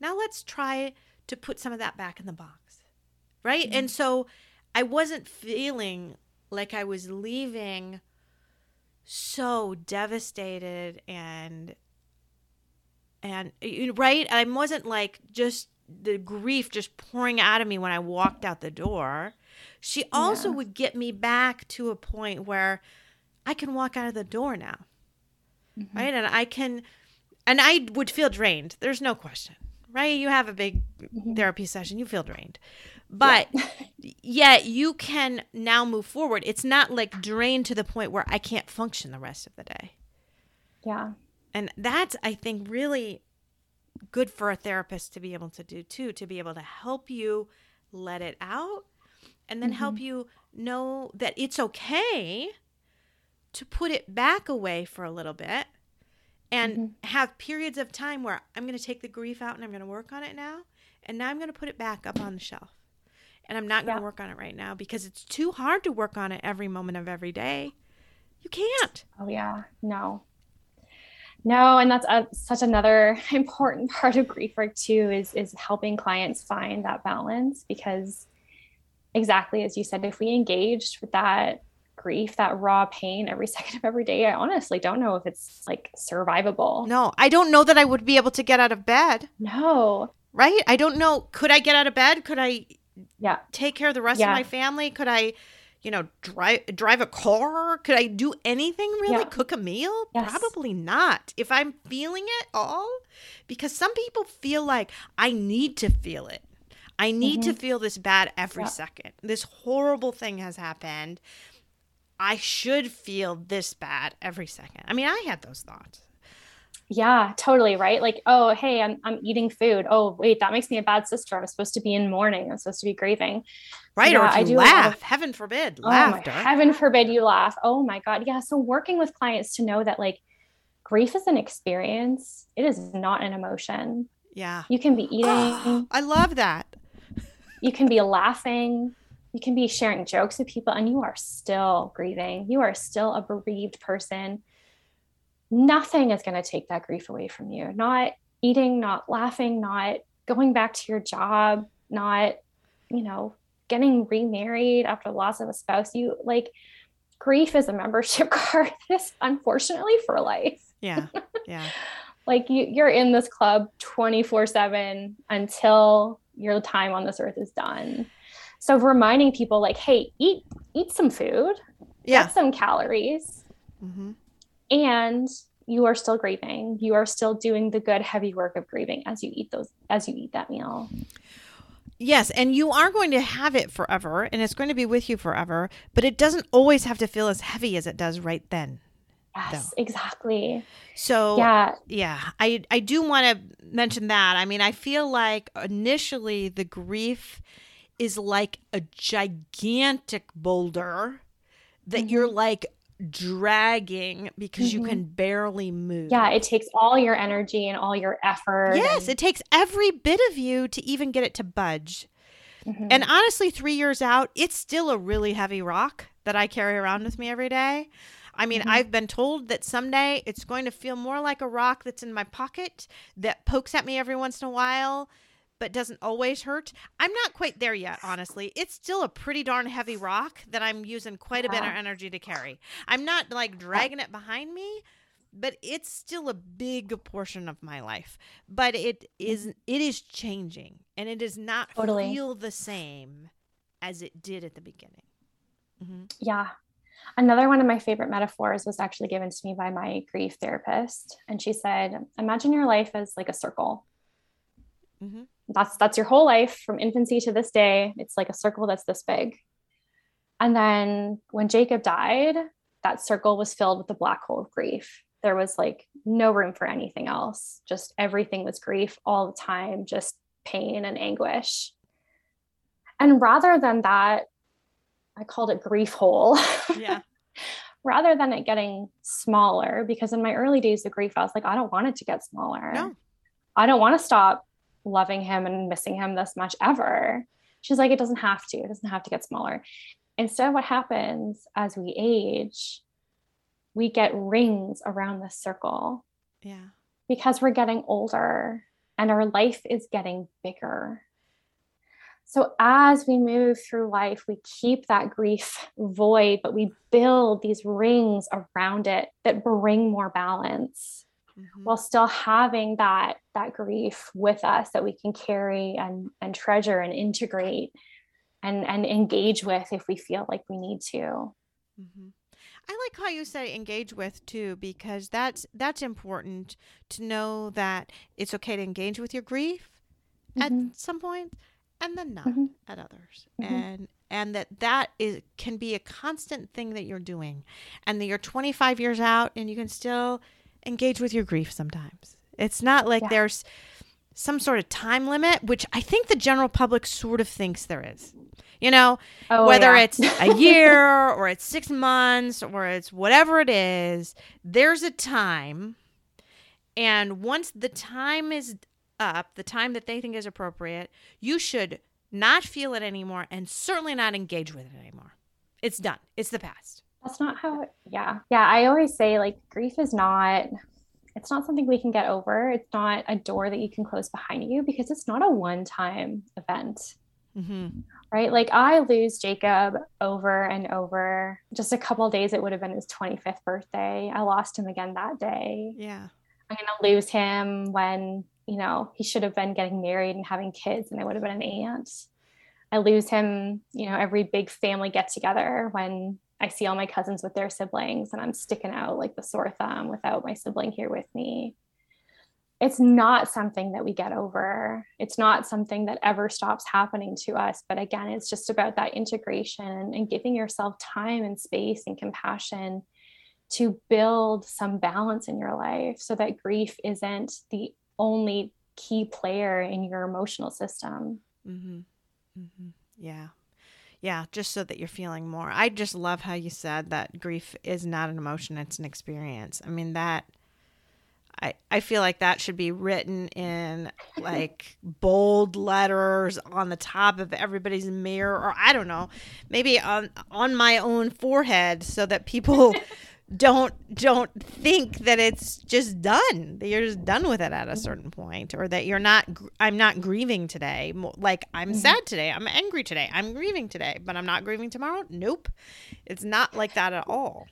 Speaker 1: now let's try to put some of that back in the box. Right. Mm-hmm. And so I wasn't feeling like I was leaving so devastated and and right? I wasn't like just the grief just pouring out of me when i walked out the door. She also yeah. would get me back to a point where i can walk out of the door now mm-hmm. right? And i can and i would feel drained. There's no question right? You have a big mm-hmm. therapy session you feel drained. But yeah. yet you can now move forward. It's not like drained to the point where i can't function the rest of the day.
Speaker 2: Yeah
Speaker 1: and that's, I think, really good for a therapist to be able to do too, to be able to help you let it out and then mm-hmm. help you know that it's okay to put it back away for a little bit and mm-hmm. have periods of time where I'm going to take the grief out and I'm going to work on it now. And now I'm going to put it back up on the shelf. And I'm not going to yeah. work on it right now because it's too hard to work on it every moment of every day. You can't.
Speaker 2: Oh, yeah. No. No, and that's a, such another important part of grief work too is is helping clients find that balance because exactly as you said, if we engaged with that grief, that raw pain every second of every day, I honestly don't know if it's like survivable.
Speaker 1: No, I don't know that I would be able to get out of bed.
Speaker 2: No.
Speaker 1: Right? I don't know. Could I get out of bed? Could I
Speaker 2: yeah
Speaker 1: take care of the rest yeah. of my family? Could I you know, drive drive a car? Could I do anything really?
Speaker 2: Yeah.
Speaker 1: Cook a meal?
Speaker 2: Yes.
Speaker 1: Probably not. If I'm feeling it all, because some people feel like I need to feel it. I need to mm-hmm. feel this bad every
Speaker 2: Yeah.
Speaker 1: second. This horrible thing has happened. I should feel this bad every second. I mean, I had those thoughts.
Speaker 2: Yeah, totally. Right. Like, oh, hey, I'm, I'm eating food. Oh, wait, that makes me a bad sister. I'm supposed to be in mourning. I'm supposed to be grieving.
Speaker 1: Right?
Speaker 2: Yeah,
Speaker 1: or if
Speaker 2: I do lot of-
Speaker 1: laugh, heaven forbid,
Speaker 2: Oh, my,
Speaker 1: laughter.
Speaker 2: heaven forbid you laugh. Oh my God. Yeah. So working with clients to know that like grief is an experience. It is not an emotion.
Speaker 1: yeah.
Speaker 2: You can be eating,
Speaker 1: Oh, I love that.
Speaker 2: you can be laughing, you can be sharing jokes with people, and you are still grieving. You are still a bereaved person. Nothing is going to take that grief away from you. Not eating, not laughing, not going back to your job, not, you know, getting remarried after the loss of a spouse. You like grief is a membership card that is unfortunately for life
Speaker 1: Yeah. Yeah.
Speaker 2: like you you're in this club 24/7 until your time on this earth is done. So reminding people like hey, eat eat some food,
Speaker 1: Yeah.
Speaker 2: get some calories
Speaker 1: hmm
Speaker 2: and you are still grieving. You are still doing the good heavy work of grieving as you eat those as you eat that meal.
Speaker 1: Yes, and you are going to have it forever and it's going to be with you forever, but it doesn't always have to feel as heavy as it does right then.
Speaker 2: Yes, exactly.
Speaker 1: So
Speaker 2: Yeah,
Speaker 1: yeah, I I do want to mention that. I mean, I feel like initially the grief is like a gigantic boulder that you're mm-hmm. like dragging because you
Speaker 2: Mhm.
Speaker 1: can barely move.
Speaker 2: yeah, it takes all your energy and all your effort.
Speaker 1: Yes,
Speaker 2: and-
Speaker 1: it takes every bit of you to even get it to budge.
Speaker 2: Mhm.
Speaker 1: And honestly, three years out, it's still a really heavy rock that I carry around with me every day. I mean,
Speaker 2: Mhm.
Speaker 1: I've been told that someday it's going to feel more like a rock that's in my pocket that pokes at me every once in a while, but doesn't always hurt. I'm not quite there yet, honestly. It's still a pretty darn heavy rock that I'm using quite a bit of energy to carry. I'm not like dragging it behind me, but it's still a big portion of my life. But it is it is changing, and it does not
Speaker 2: Totally.
Speaker 1: feel the same as it did at the beginning. Mm-hmm.
Speaker 2: Yeah. Another one of my favorite metaphors was actually given to me by my grief therapist. And she said, Imagine your life as like a circle.
Speaker 1: Hmm
Speaker 2: That's that's your whole life from infancy to this day. It's like a circle that's this big. And then when Jacob died, that circle was filled with the black hole of grief. There was like no room for anything else. Just everything was grief all the time, just pain and anguish. And rather than that, I called it grief hole.
Speaker 1: Yeah.
Speaker 2: rather than it getting smaller, because in my early days of grief, I was like, I don't want it to get smaller.
Speaker 1: No.
Speaker 2: I don't want to stop loving him and missing him this much ever. She's like, it doesn't have to. It doesn't have to get smaller. Instead, what happens as we age, we get rings around the circle
Speaker 1: Yeah.
Speaker 2: because we're getting older and our life is getting bigger. So, as we move through life, we keep that grief void, but we build these rings around it that bring more balance
Speaker 1: Mhm.
Speaker 2: while still having that that grief with us that we can carry and and treasure and integrate and and engage with if we feel like we need to
Speaker 1: hmm I like how you say engage with too, because that's that's important to know that it's okay to engage with your grief
Speaker 2: Mhm.
Speaker 1: at some point, and then not
Speaker 2: Mhm.
Speaker 1: at others,
Speaker 2: Mhm.
Speaker 1: and and that that is can be a constant thing that you're doing, and that you're 25 years out and you can still engage with your grief sometimes. It's not like
Speaker 2: Yeah.
Speaker 1: there's some sort of time limit, which I think the general public sort of thinks there is. You know,
Speaker 2: oh,
Speaker 1: whether
Speaker 2: yeah.
Speaker 1: it's a year or it's six months or it's whatever it is, there's a time. And once the time is up, the time that they think is appropriate, you should not feel it anymore and certainly not engage with it anymore. It's done, it's the past.
Speaker 2: That's not how it, yeah. Yeah i always say like grief is not it's not something we can get over. It's not a door that you can close behind you because it's not a one-time event.
Speaker 1: Mm-hmm.
Speaker 2: right? Like i lose jacob over and over. Just a couple days it would have been his 25th birthday. I lost him again that day.
Speaker 1: Yeah.
Speaker 2: i'm going to lose him when you know he should have been getting married and having kids and i would have been an aunt. I lose him, you know, every big family get together when I see all my cousins with their siblings and I'm sticking out like the sore thumb without my sibling here with me. It's not something that we get over. It's not something that ever stops happening to us. But again, it's just about that integration and giving yourself time and space and compassion to build some balance in your life so that grief isn't the only key player in your emotional system.
Speaker 1: Mm-hmm. Mm-hmm. Yeah. Yeah, just so that you're feeling more. I just love how you said that grief is not an emotion, it's an experience. I mean, that I, I feel like that should be written in like bold letters on the top of everybody's mirror or I don't know, maybe on on my own forehead so that people don't don't think that it's just done that you're just done with it at a certain point or that you're not i'm not grieving today. Like i'm mm-hmm. sad today. I'm angry today. I'm grieving today but i'm not grieving tomorrow? Nope. It's not like that at all.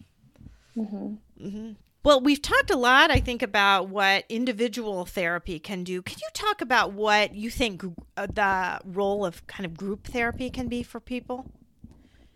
Speaker 1: Mm-hmm. Mm-hmm. well we've talked a lot i think about what individual therapy can do. Can you talk about what you think uh, the role of kind of group therapy can be for people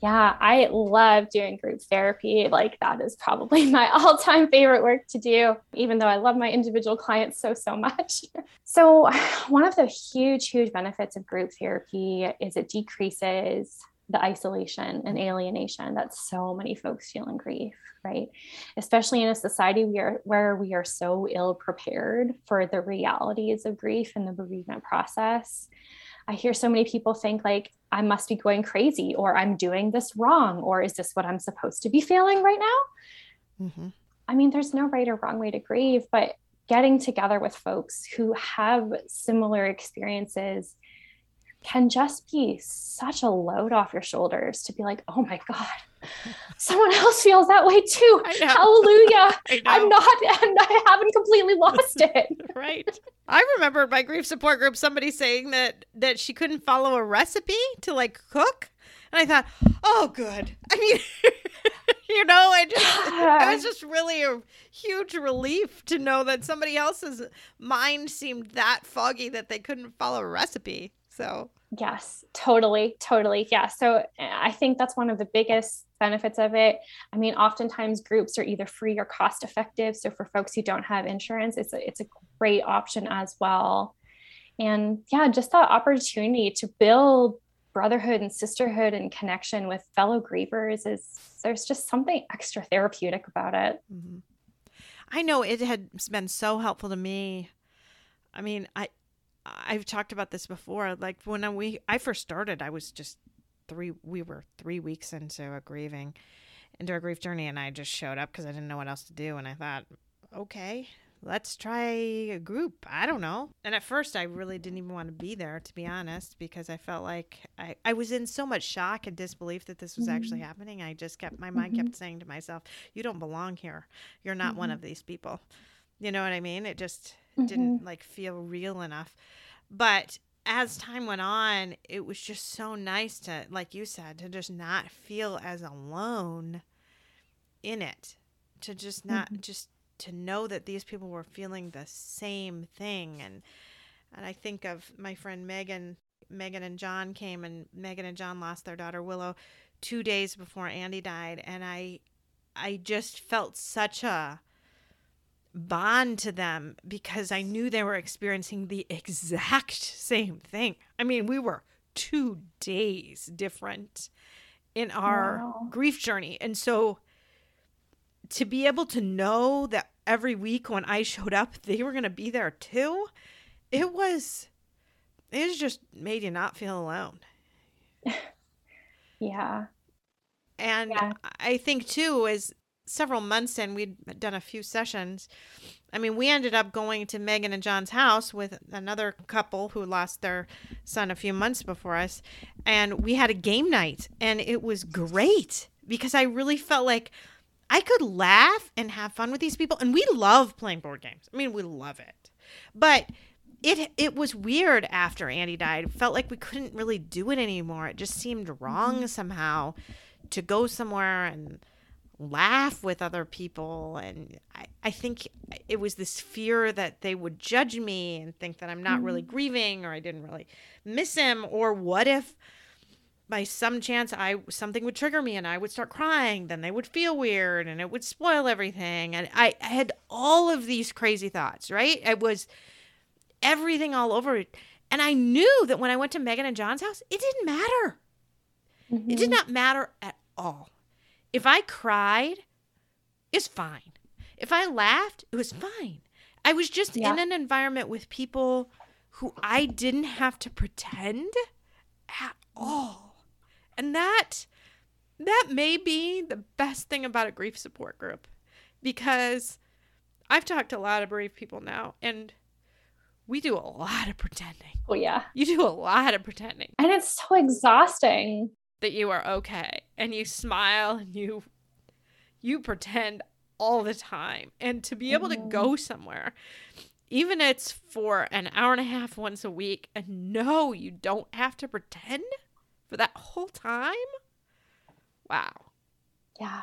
Speaker 2: yeah, I love doing group therapy. Like, that is probably my all time favorite work to do, even though I love my individual clients so, so much. so, one of the huge, huge benefits of group therapy is it decreases the isolation and alienation that so many folks feel in grief right especially in a society we are, where we are so ill prepared for the realities of grief and the bereavement process I hear so many people think like I must be going crazy or I'm doing this wrong or is this what I'm supposed to be feeling right now? Mm-hmm. I mean, there's no right or wrong way to grieve, but getting together with folks who have similar experiences can just be such a load off your shoulders to be like, oh my God, someone else feels that way too. Hallelujah. I'm not, and I haven't completely lost it.
Speaker 1: right. I remember my grief support group somebody saying that that she couldn't follow a recipe to like cook. And I thought, oh good. I mean you know, it just it was just really a huge relief to know that somebody else's mind seemed that foggy that they couldn't follow a recipe. So
Speaker 2: Yes, totally, totally. Yeah. So I think that's one of the biggest benefits of it. I mean, oftentimes groups are either free or cost effective. So for folks who don't have insurance, it's a, it's a great option as well. And yeah, just that opportunity to build brotherhood and sisterhood and connection with fellow grievers is there's just something extra therapeutic about it. Mm-hmm.
Speaker 1: I know it had been so helpful to me. I mean, I I've talked about this before. Like when we I first started, I was just three. We were three weeks into a grieving, into a grief journey, and I just showed up because I didn't know what else to do, and I thought, okay, let's try a group. I don't know. And at first, I really didn't even want to be there, to be honest, because I felt like I, I was in so much shock and disbelief that this was mm-hmm. actually happening. I just kept, my mind mm-hmm. kept saying to myself, you don't belong here. You're not mm-hmm. one of these people. You know what I mean? It just didn't mm-hmm. like feel real enough. But as time went on, it was just so nice to, like you said, to just not feel as alone in it. To just not, mm-hmm. just to know that these people were feeling the same thing. And, and I think of my friend Megan. Megan and John came, and Megan and John lost their daughter Willow two days before Andy died, and I, I just felt such a bond to them because I knew they were experiencing the exact same thing. I mean, we were two days different in our wow. grief journey. And so to be able to know that every week when I showed up, they were going to be there too, it was, it was just made you not feel alone.
Speaker 2: yeah.
Speaker 1: And yeah. I think too is several months in, we'd done a few sessions. I mean, we ended up going to Megan and John's house with another couple who lost their son a few months before us. And we had a game night, and it was great because I really felt like I could laugh and have fun with these people. And we love playing board games. I mean, we love it. But it it was weird after Andy died. It felt like we couldn't really do it anymore. It just seemed wrong mm-hmm. somehow to go somewhere and laugh with other people and I, I think it was this fear that they would judge me and think that i'm not mm-hmm. really grieving or i didn't really miss him or what if by some chance I something would trigger me and I would start crying, then they would feel weird and it would spoil everything. And I, I had all of these crazy thoughts, right? It was everything all over it. And I knew that when I went to Megan and John's house, it didn't matter. Mm-hmm. It did not matter at all. If I cried, it's fine. If I laughed, it was fine. I was just yeah. in an environment with people who I didn't have to pretend at all. And that that may be the best thing about a grief support group because I've talked to a lot of bereaved people now and we do a lot of pretending.
Speaker 2: Oh yeah.
Speaker 1: You do a lot of pretending.
Speaker 2: And it's so exhausting
Speaker 1: that you are okay and you smile and you you pretend all the time and to be able mm-hmm. to go somewhere even it's for an hour and a half once a week and no you don't have to pretend for that whole time wow
Speaker 2: yeah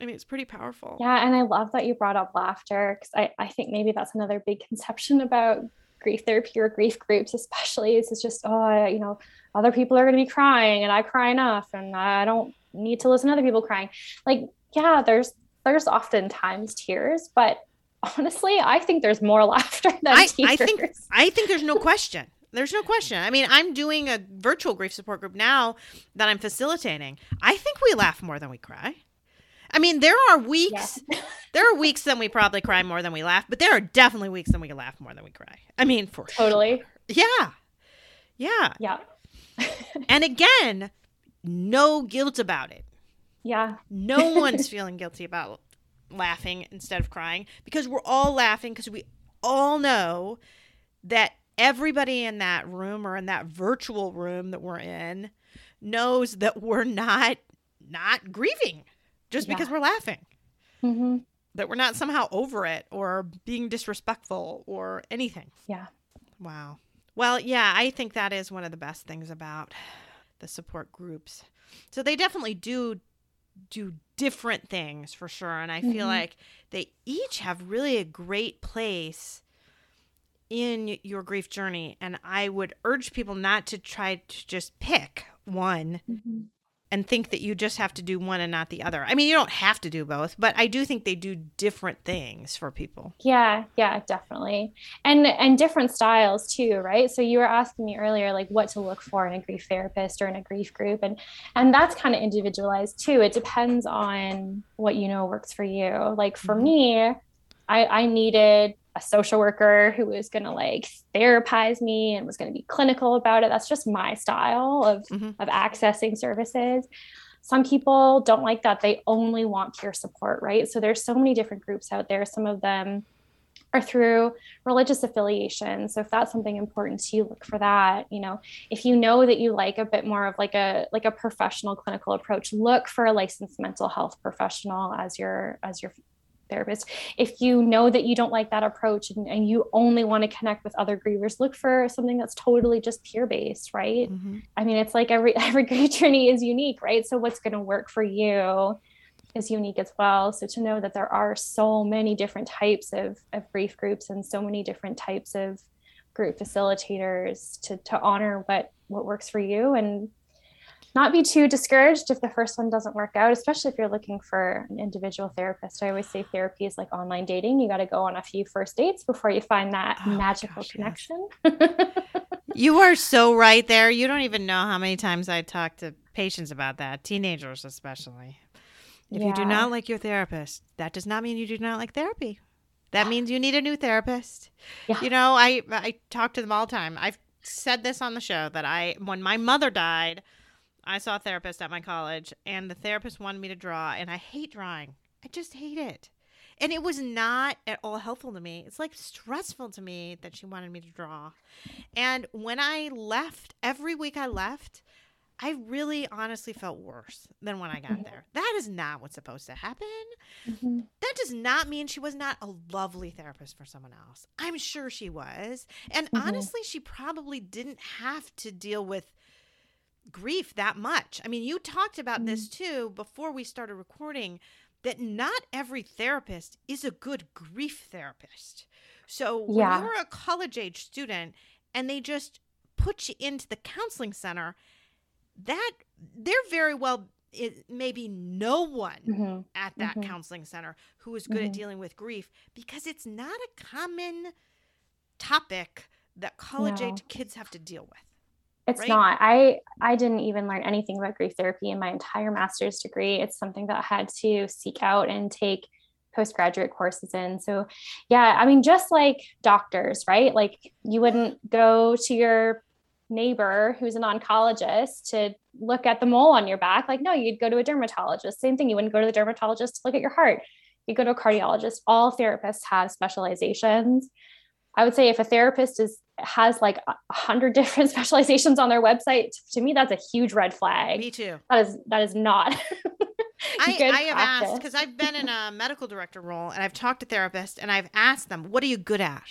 Speaker 1: I mean, it's pretty powerful.
Speaker 2: Yeah. And I love that you brought up laughter because I, I think maybe that's another big conception about grief therapy or grief groups, especially. Is it's just, oh, you know, other people are going to be crying and I cry enough and I don't need to listen to other people crying. Like, yeah, there's there's oftentimes tears, but honestly, I think there's more laughter than I, tears.
Speaker 1: I think I think there's no question. There's no question. I mean, I'm doing a virtual grief support group now that I'm facilitating. I think we laugh more than we cry. I mean, there are weeks, yeah. there are weeks that we probably cry more than we laugh, but there are definitely weeks that we laugh more than we cry. I mean, for
Speaker 2: totally.
Speaker 1: Sure. Yeah. Yeah.
Speaker 2: Yeah.
Speaker 1: And again, no guilt about it.
Speaker 2: Yeah.
Speaker 1: No one's feeling guilty about laughing instead of crying because we're all laughing because we all know that everybody in that room or in that virtual room that we're in knows that we're not not grieving just yeah. because we're laughing.
Speaker 2: Mm-hmm.
Speaker 1: That we're not somehow over it or being disrespectful or anything.
Speaker 2: Yeah.
Speaker 1: Wow. Well, yeah, I think that is one of the best things about the support groups. So they definitely do do different things for sure. And I feel mm-hmm. like they each have really a great place in your grief journey. And I would urge people not to try to just pick one. Mm-hmm and think that you just have to do one and not the other. I mean, you don't have to do both, but I do think they do different things for people.
Speaker 2: Yeah, yeah, definitely. And and different styles too, right? So you were asking me earlier like what to look for in a grief therapist or in a grief group and and that's kind of individualized too. It depends on what you know works for you. Like for mm-hmm. me, I I needed a social worker who was going to like therapize me and was going to be clinical about it. That's just my style of, mm-hmm. of accessing services. Some people don't like that. They only want peer support, right? So there's so many different groups out there. Some of them are through religious affiliation. So if that's something important to you, look for that. You know, if you know that you like a bit more of like a like a professional clinical approach, look for a licensed mental health professional as your as your therapist. If you know that you don't like that approach and, and you only want to connect with other grievers, look for something that's totally just peer based, right? Mm-hmm. I mean, it's like every every grief journey is unique, right? So what's going to work for you is unique as well. So to know that there are so many different types of, of grief groups and so many different types of group facilitators to to honor what what works for you and not be too discouraged if the first one doesn't work out, especially if you're looking for an individual therapist. I always say therapy is like online dating. You got to go on a few first dates before you find that oh magical gosh, connection.
Speaker 1: Yes. you are so right there. You don't even know how many times I talk to patients about that, teenagers especially. If yeah. you do not like your therapist, that does not mean you do not like therapy. That means you need a new therapist. Yeah. You know, I I talk to them all the time. I've said this on the show that I when my mother died, I saw a therapist at my college, and the therapist wanted me to draw, and I hate drawing. I just hate it. And it was not at all helpful to me. It's like stressful to me that she wanted me to draw. And when I left, every week I left, I really honestly felt worse than when I got mm-hmm. there. That is not what's supposed to happen. Mm-hmm. That does not mean she was not a lovely therapist for someone else. I'm sure she was. And mm-hmm. honestly, she probably didn't have to deal with grief that much. I mean, you talked about mm this too before we started recording that not every therapist is a good grief therapist. So yeah. when you're a college age student and they just put you into the counseling center, that they're very well it maybe no one
Speaker 2: Mhm.
Speaker 1: at that
Speaker 2: Mhm.
Speaker 1: counseling center who is good at
Speaker 2: Mhm.
Speaker 1: dealing with grief because it's not a common topic that college
Speaker 2: No.
Speaker 1: age kids have to deal with.
Speaker 2: It's
Speaker 1: right?
Speaker 2: not. I I didn't even learn anything about grief therapy in my entire master's degree. It's something that I had to seek out and take postgraduate courses in. So, yeah, I mean just like doctors, right? Like you wouldn't go to your neighbor who's an oncologist to look at the mole on your back. Like no, you'd go to a dermatologist. Same thing, you wouldn't go to the dermatologist to look at your heart. You go to a cardiologist. All therapists have specializations. I would say if a therapist is has like a hundred different specializations on their website, to me that's a huge red flag.
Speaker 1: Me too.
Speaker 2: That is that is not.
Speaker 1: I,
Speaker 2: good
Speaker 1: I have asked because I've been in a medical director role and I've talked to therapists and I've asked them, what are you good at?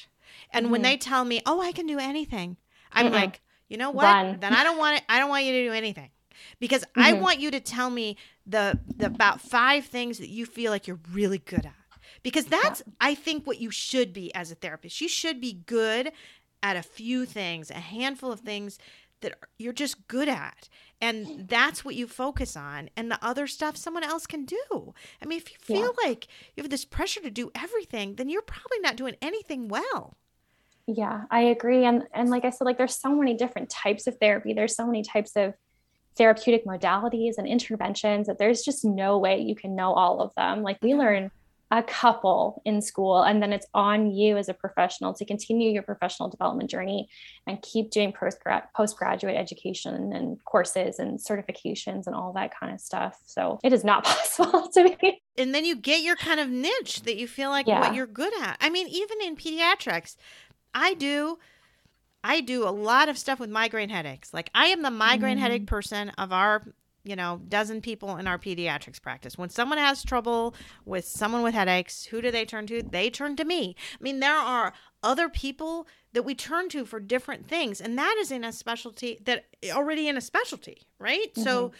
Speaker 1: And when
Speaker 2: Mhm.
Speaker 1: they tell me, oh, I can do anything, I'm
Speaker 2: Mm-mm.
Speaker 1: like, you know what?
Speaker 2: Run.
Speaker 1: Then I don't want it. I don't want you to do anything because I
Speaker 2: Mhm.
Speaker 1: want you to tell me the, the about five things that you feel like you're really good at. Because that's, I think, what you should be as a therapist. You should be good at a few things, a handful of things that you're just good at. And that's what you focus on. And the other stuff someone else can do. I mean, if you feel like you have this pressure to do everything, then you're probably not doing anything well.
Speaker 2: yeah, I agree. And and like I said, like there's so many different types of therapy. There's so many types of therapeutic modalities and interventions that there's just no way you can know all of them. Like we learn a couple in school and then it's on you as a professional to continue your professional development journey and keep doing postgrad postgraduate education and courses and certifications and all that kind of stuff so it is not possible to be
Speaker 1: and then you get your kind of niche that you feel like
Speaker 2: Yeah.
Speaker 1: what you're good at. I mean, even in pediatrics, I do I do a lot of stuff with migraine headaches. Like I am the migraine
Speaker 2: Mm.
Speaker 1: headache person of our, you know, dozen people in our pediatrics practice. When someone has trouble with someone with headaches, who do they turn to? They turn to me. I mean, there are other people that we turn to for different things, and that is in a specialty that already in a specialty, right? So mm-hmm.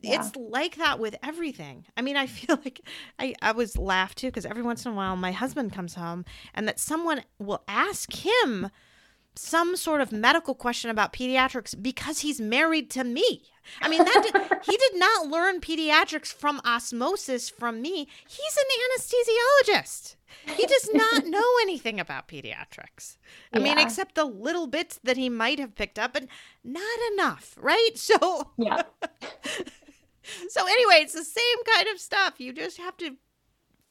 Speaker 2: Yeah.
Speaker 1: it's like that with everything. I mean, I feel like I, I was laughed too because every once in a while my husband comes home and that someone will ask him some sort of medical question about pediatrics because he's married to me. I mean, that did, he did not learn pediatrics from osmosis from me. He's an anesthesiologist. He does not know anything about pediatrics. I mean, except the little bits that he might have picked up, but not enough, right? So,
Speaker 2: yeah
Speaker 1: so anyway, it's the same kind of stuff. You just have to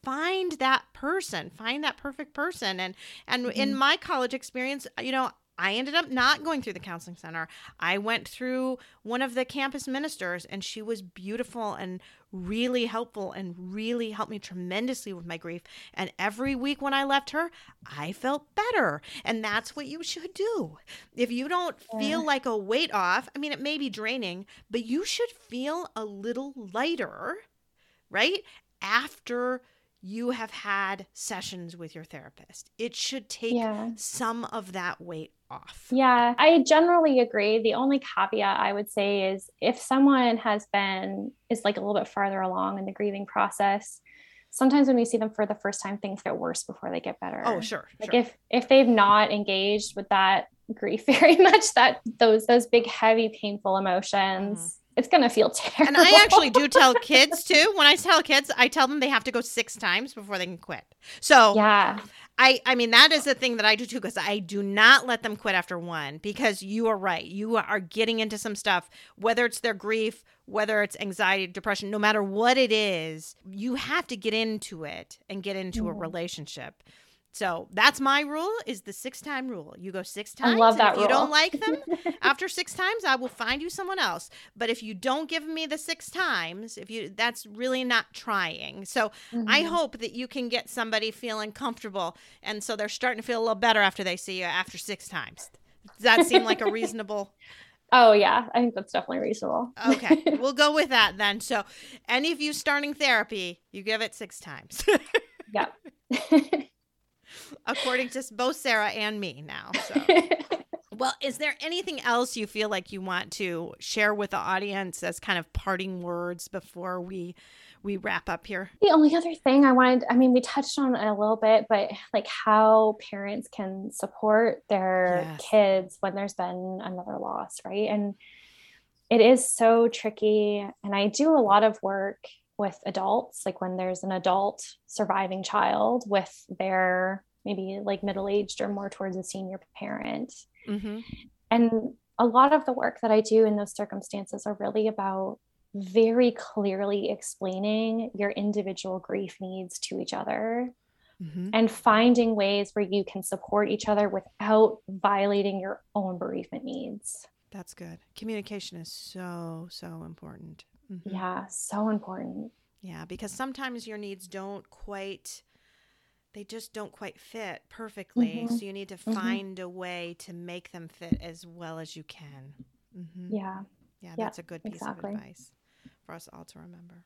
Speaker 1: find that person, find that perfect person. And and in
Speaker 2: Mm-hmm.
Speaker 1: my college experience, you know, I ended up not going through the counseling center. I went through one of the campus ministers and she was beautiful and really helpful and really helped me tremendously with my grief. And every week when I left her, I felt better. And that's what you should do. If you don't feel like a weight off, I mean, it may be draining, but you should feel a little lighter, right? After you have had sessions with your therapist. It should take
Speaker 2: Yeah.
Speaker 1: some of that weight off.
Speaker 2: Yeah, I generally agree. The only caveat I would say is if someone has been is like a little bit farther along in the grieving process, sometimes when we see them for the first time, things get worse before they get better.
Speaker 1: Oh, sure.
Speaker 2: Like
Speaker 1: sure.
Speaker 2: if if they've not engaged with that grief very much, that those those big, heavy, painful emotions, mm-hmm. It's gonna feel terrible.
Speaker 1: Mm-hmm. and I actually do tell kids too. When I tell kids, I tell them they have to go six times before they can quit. So
Speaker 2: yeah,
Speaker 1: I, I mean, that is the thing that I do too, because I do not let them quit after one, because you are right. You are getting into some stuff, whether it's their grief, whether it's anxiety, depression, no matter what it is, you have to get into it and get into a
Speaker 2: Mhm.
Speaker 1: relationship. So that's my rule is the six time rule. You go six times.
Speaker 2: I
Speaker 1: love
Speaker 2: that
Speaker 1: if you don't like them, after six times, I will find you someone else. But if you don't give me the six times, if you that's really not trying. So I
Speaker 2: Mhm.
Speaker 1: hope that you can get somebody feeling comfortable and so they're starting to feel a little better after they see you after six times. Does that seem like a reasonable?
Speaker 2: Oh yeah, I think that's definitely reasonable.
Speaker 1: Okay, we'll go with that then. So, any of you starting therapy, you give it six times,
Speaker 2: yeah.
Speaker 1: According to both Sarah and me now. So. Well, is there anything else you feel like you want to share with the audience as kind of parting words before we we wrap up here?
Speaker 2: The only other thing I wanted, I mean, we touched on it a little bit, but like how parents can support their
Speaker 1: Yes.
Speaker 2: kids when there's been another loss, right? And it is so tricky. And I do a lot of work with adults, like when there's an adult surviving child with their maybe like middle aged or more towards a senior parent. Mm-hmm. And a lot of the work that I do in those circumstances are really about very clearly explaining your individual grief needs to each other mm-hmm. and finding ways where you can support each other without violating your own bereavement needs.
Speaker 1: That's good. Communication is so, so important.
Speaker 2: Mm-hmm. Yeah, so important.
Speaker 1: Yeah, because sometimes your needs don't quite they just don't quite fit perfectly. Mm-hmm. So you need to mm-hmm. find mm-hmm. a way to make them fit as well as you can.
Speaker 2: Mm-hmm. Yeah.
Speaker 1: Yeah, that's a good piece exactly. of advice for us all to remember.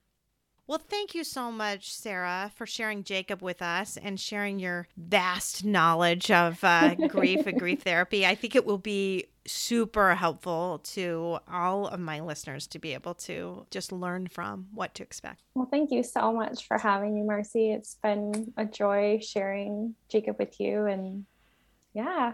Speaker 1: Well, thank you so much, Sarah, for sharing Jacob with us and sharing your vast knowledge of uh, grief and grief therapy. I think it will be super helpful to all of my listeners to be able to just learn from what to expect.
Speaker 2: Well, thank you so much for having me, Marcy. It's been a joy sharing Jacob with you. And yeah.